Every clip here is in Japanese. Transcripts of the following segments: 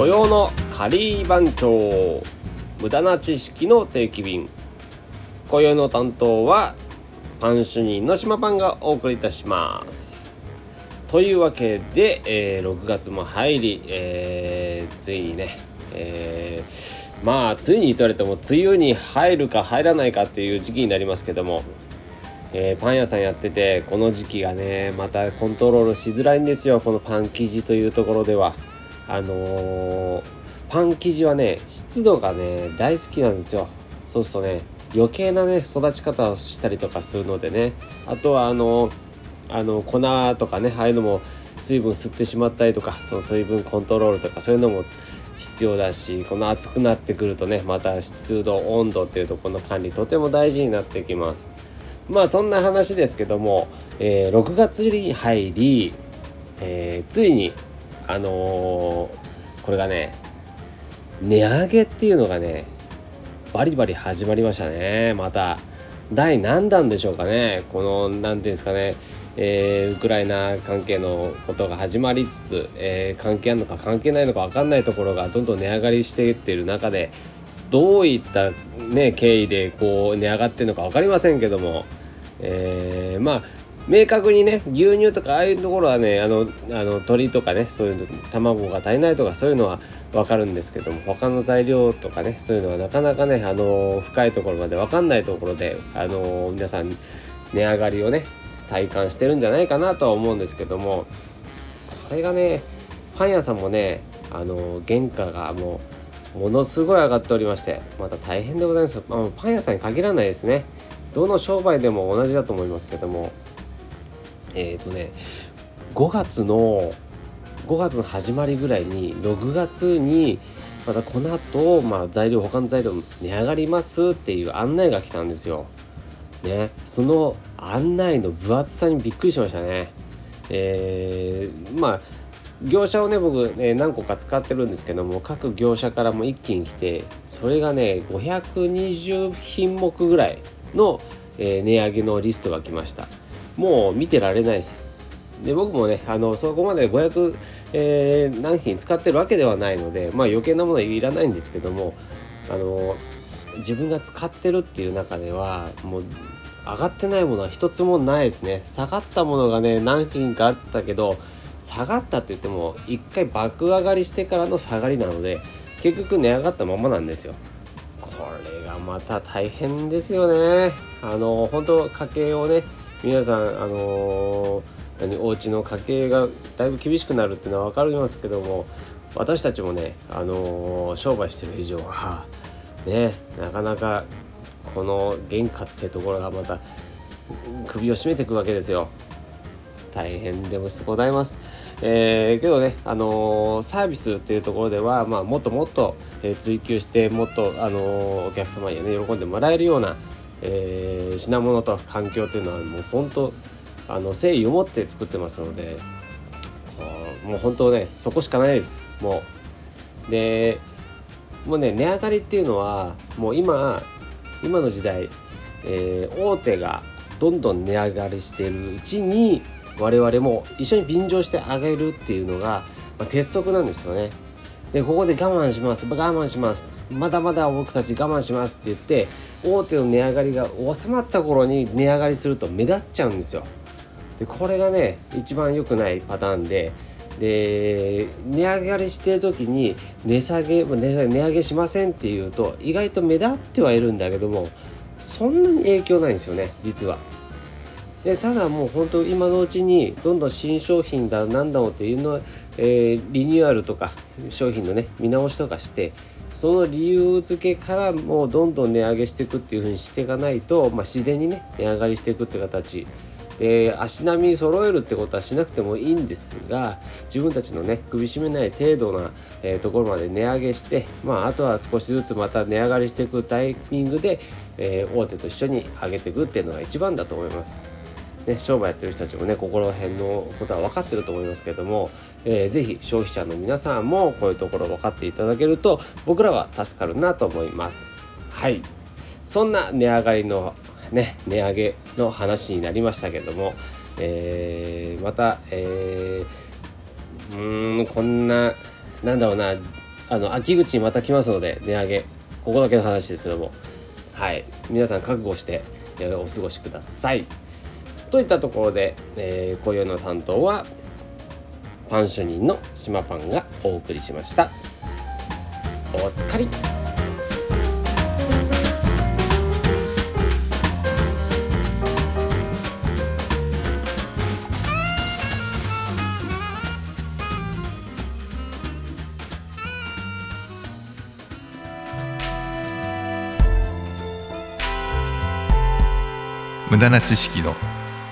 土曜のカリー番長無駄な知識の定期便。今宵の担当はパン主任の島パンがお送りいたします。というわけで、えー、6月も入り、えー、ついにね、えー、まあついに言われても梅雨に入るか入らないかっていう時期になりますけどもえー、パン屋さんやっててこの時期がねまたコントロールしづらいんですよこのパン生地というところでは。あのー、パン生地はね湿度がね大好きなんですよ。そうするとね余計なね育ち方をしたりとかするのでね。あとはあのあの粉とかねああいうのも水分吸ってしまったりとかその水分コントロールとかそういうのも必要だしこの暑くなってくるとねまた湿度温度っていうとこの管理とても大事になってきます。まあそんな話ですけども、えー、6月に入り、えー、ついにあのー、これがね値上げっていうのがねバリバリ始まりましたね。また第何弾でしょうかね。この何ていうんですかね。えー、ウクライナ関係のことが始まりつつ、えー、関係あるのか関係ないのか分かんないところがどんどん値上がりしていってる中でどういった、ね、経緯でこう値上がってるのか分かりませんけども、えー、まあ明確にね牛乳とかああいうところはねあのあの鶏とかねそういうの卵が足りないとかそういうのは分かるんですけども他の材料とかねそういうのはなかなかねあの深いところまで分かんないところであの皆さん値上がりをね体感してるんじゃないかなとは思うんですけどもこれがねパン屋さんもねあの原価がもうものすごい上がっておりましてまた大変でございます、まあ、パン屋さんに限らないですね。どの商売でも同じだと思いますけどもえっ、ー、とね5月の5月の始まりぐらいに6月にまたこの後、まあ材料他の材料値上がりますっていう案内が来たんですよ。ね、その案内の分厚さにびっくりしましたね。えー、まあ業者をね僕、ね、何個か使ってるんですけども各業者からも一気に来てそれがね520品目ぐらいの、えー、値上げのリストが来ました。もう見てられないです。で僕もねあのそこまで500、えー、何品使ってるわけではないのでまあ余計なものはいらないんですけどもあの自分が使ってるっていう中ではもう上がってないものは一つもないですね。下がったものがね何品かあったけど下がったって言っても一回爆上がりしてからの下がりなので結局値上がったままなんですよ。これがまた大変ですよね。あの本当家計をね皆さんあの何お家の家計がだいぶ厳しくなるっていうのは分かりますけども私たちもねあの商売してる以上はねなかなかこの原価ってところがまた首を絞めていくわけですよ。大変でもございます。えー、けどね、あのー、サービスっていうところでは、まあ、もっともっと、えー、追求してもっと、あのー、お客様にね喜んでもらえるような、えー、品物と環境っていうのはもう本当あの誠意を持って作ってますのでもう本当ねそこしかないですもうでもうね値上がりっていうのはもう今今の時代、えー、大手がどんどん値上がりしているうちに我々も一緒に便乗してあげるっていうのが、まあ、鉄則なんですよね。でここで我慢します我慢しますまだまだ僕たち我慢しますって言って大手の値上がりが収まった頃に値上がりすると目立っちゃうんですよでこれがね一番良くないパターンでで値上がりしてる時に値下げ値下げ値上げしませんっていうと意外と目立ってはいるんだけどもそんなに影響ないんですよね実は。でただもう本当今のうちにどんどん新商品だなんだろうっていうのは、えー、リニューアルとか商品のね見直しとかしてその理由付けからもうどんどん値上げしていくっていうふうにしていかないと、まあ、自然にね値上がりしていくって形で足並み揃えるってことはしなくてもいいんですが自分たちのね首絞めない程度な、えー、ところまで値上げして、まあ、あとは少しずつまた値上がりしていくタイミングで、えー、大手と一緒に上げていくっていうのが一番だと思います。ね、商売やってる人たちもねここら辺のことは分かってると思いますけども、えー、ぜひ消費者の皆さんもこういうところ分かっていただけると僕らは助かるなと思います。はい。そんな値上がりのね値上げの話になりましたけども、えー、また、えー、うんこんななんだろうなあの秋口にまた来ますので値上げここだけの話ですけども。はい。皆さん覚悟して、えー、お過ごしください。といったところで、えー、今宵の担当はパン主任の島パンがお送りしました。おつかり無駄な知識の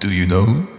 Do you know?